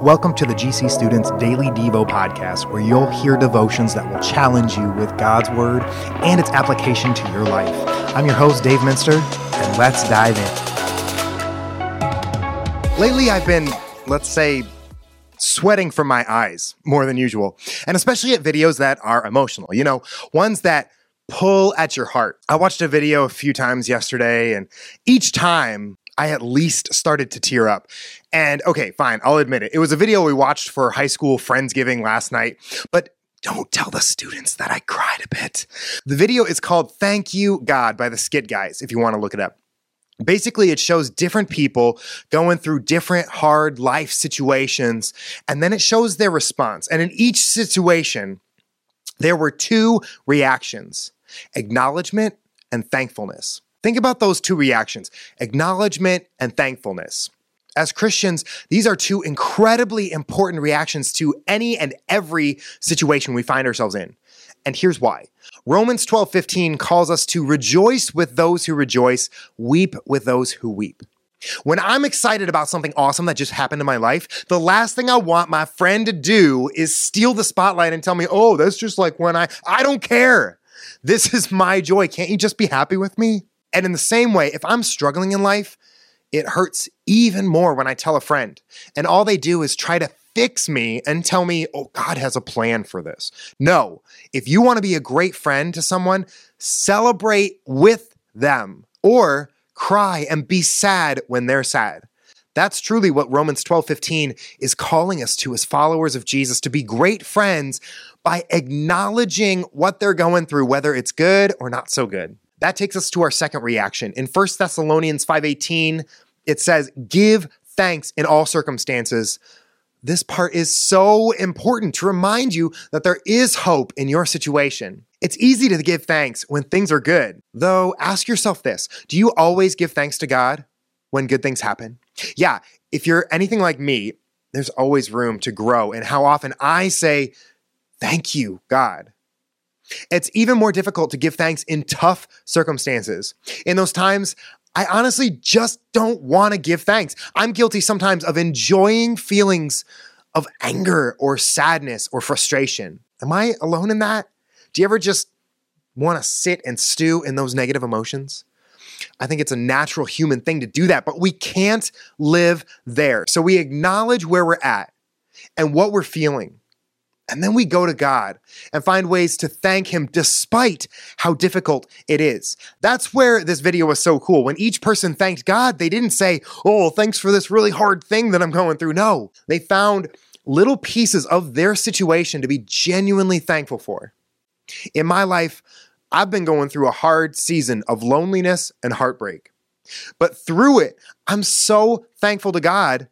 Welcome to the GC Students Daily Devo podcast, where you'll hear devotions that will challenge you with God's Word and its application to your life. I'm your host, Dave Minster, and let's dive in. Lately, I've been, let's say, sweating from my eyes more than usual, and especially at videos that are emotional, you know, ones that pull at your heart. I watched a video a few times yesterday, and each time I at least started to tear up. And okay, fine, I'll admit it. It was a video we watched for high school Friendsgiving last night, but don't tell the students that I cried a bit. The video is called Thank You God by the Skit Guys, if you want to look it up. Basically, it shows different people going through different hard life situations, and then it shows their response. And in each situation, there were two reactions acknowledgement and thankfulness. Think about those two reactions acknowledgement and thankfulness. As Christians, these are two incredibly important reactions to any and every situation we find ourselves in. And here's why. Romans 12 15 calls us to rejoice with those who rejoice, weep with those who weep. When I'm excited about something awesome that just happened in my life, the last thing I want my friend to do is steal the spotlight and tell me, oh, that's just like when I, I don't care. This is my joy. Can't you just be happy with me? And in the same way, if I'm struggling in life, it hurts even more when I tell a friend and all they do is try to fix me and tell me, oh, God has a plan for this. No, if you want to be a great friend to someone, celebrate with them or cry and be sad when they're sad. That's truly what Romans 12 15 is calling us to as followers of Jesus to be great friends by acknowledging what they're going through, whether it's good or not so good. That takes us to our second reaction. In 1 Thessalonians 5:18, it says, "Give thanks in all circumstances." This part is so important to remind you that there is hope in your situation. It's easy to give thanks when things are good. Though, ask yourself this Do you always give thanks to God when good things happen? Yeah, if you're anything like me, there's always room to grow in how often I say, Thank you, God. It's even more difficult to give thanks in tough circumstances. In those times, I honestly just don't want to give thanks. I'm guilty sometimes of enjoying feelings of anger or sadness or frustration. Am I alone in that? Do you ever just want to sit and stew in those negative emotions? I think it's a natural human thing to do that, but we can't live there. So we acknowledge where we're at and what we're feeling. And then we go to God and find ways to thank Him despite how difficult it is. That's where this video was so cool. When each person thanked God, they didn't say, Oh, thanks for this really hard thing that I'm going through. No, they found little pieces of their situation to be genuinely thankful for. In my life, I've been going through a hard season of loneliness and heartbreak. But through it, I'm so thankful to God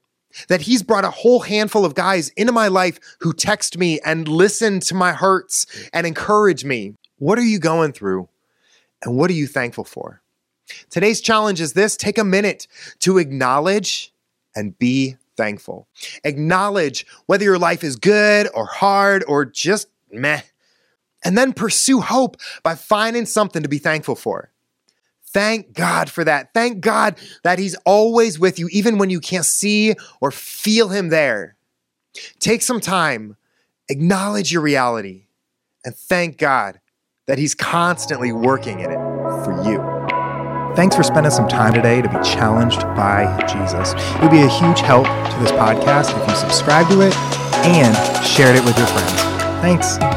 that he's brought a whole handful of guys into my life who text me and listen to my hurts and encourage me. What are you going through? And what are you thankful for? Today's challenge is this take a minute to acknowledge and be thankful. Acknowledge whether your life is good or hard or just meh. And then pursue hope by finding something to be thankful for. Thank God for that. Thank God that He's always with you, even when you can't see or feel Him there. Take some time, acknowledge your reality, and thank God that He's constantly working in it for you. Thanks for spending some time today to be challenged by Jesus. It would be a huge help to this podcast if you subscribe to it and shared it with your friends. Thanks.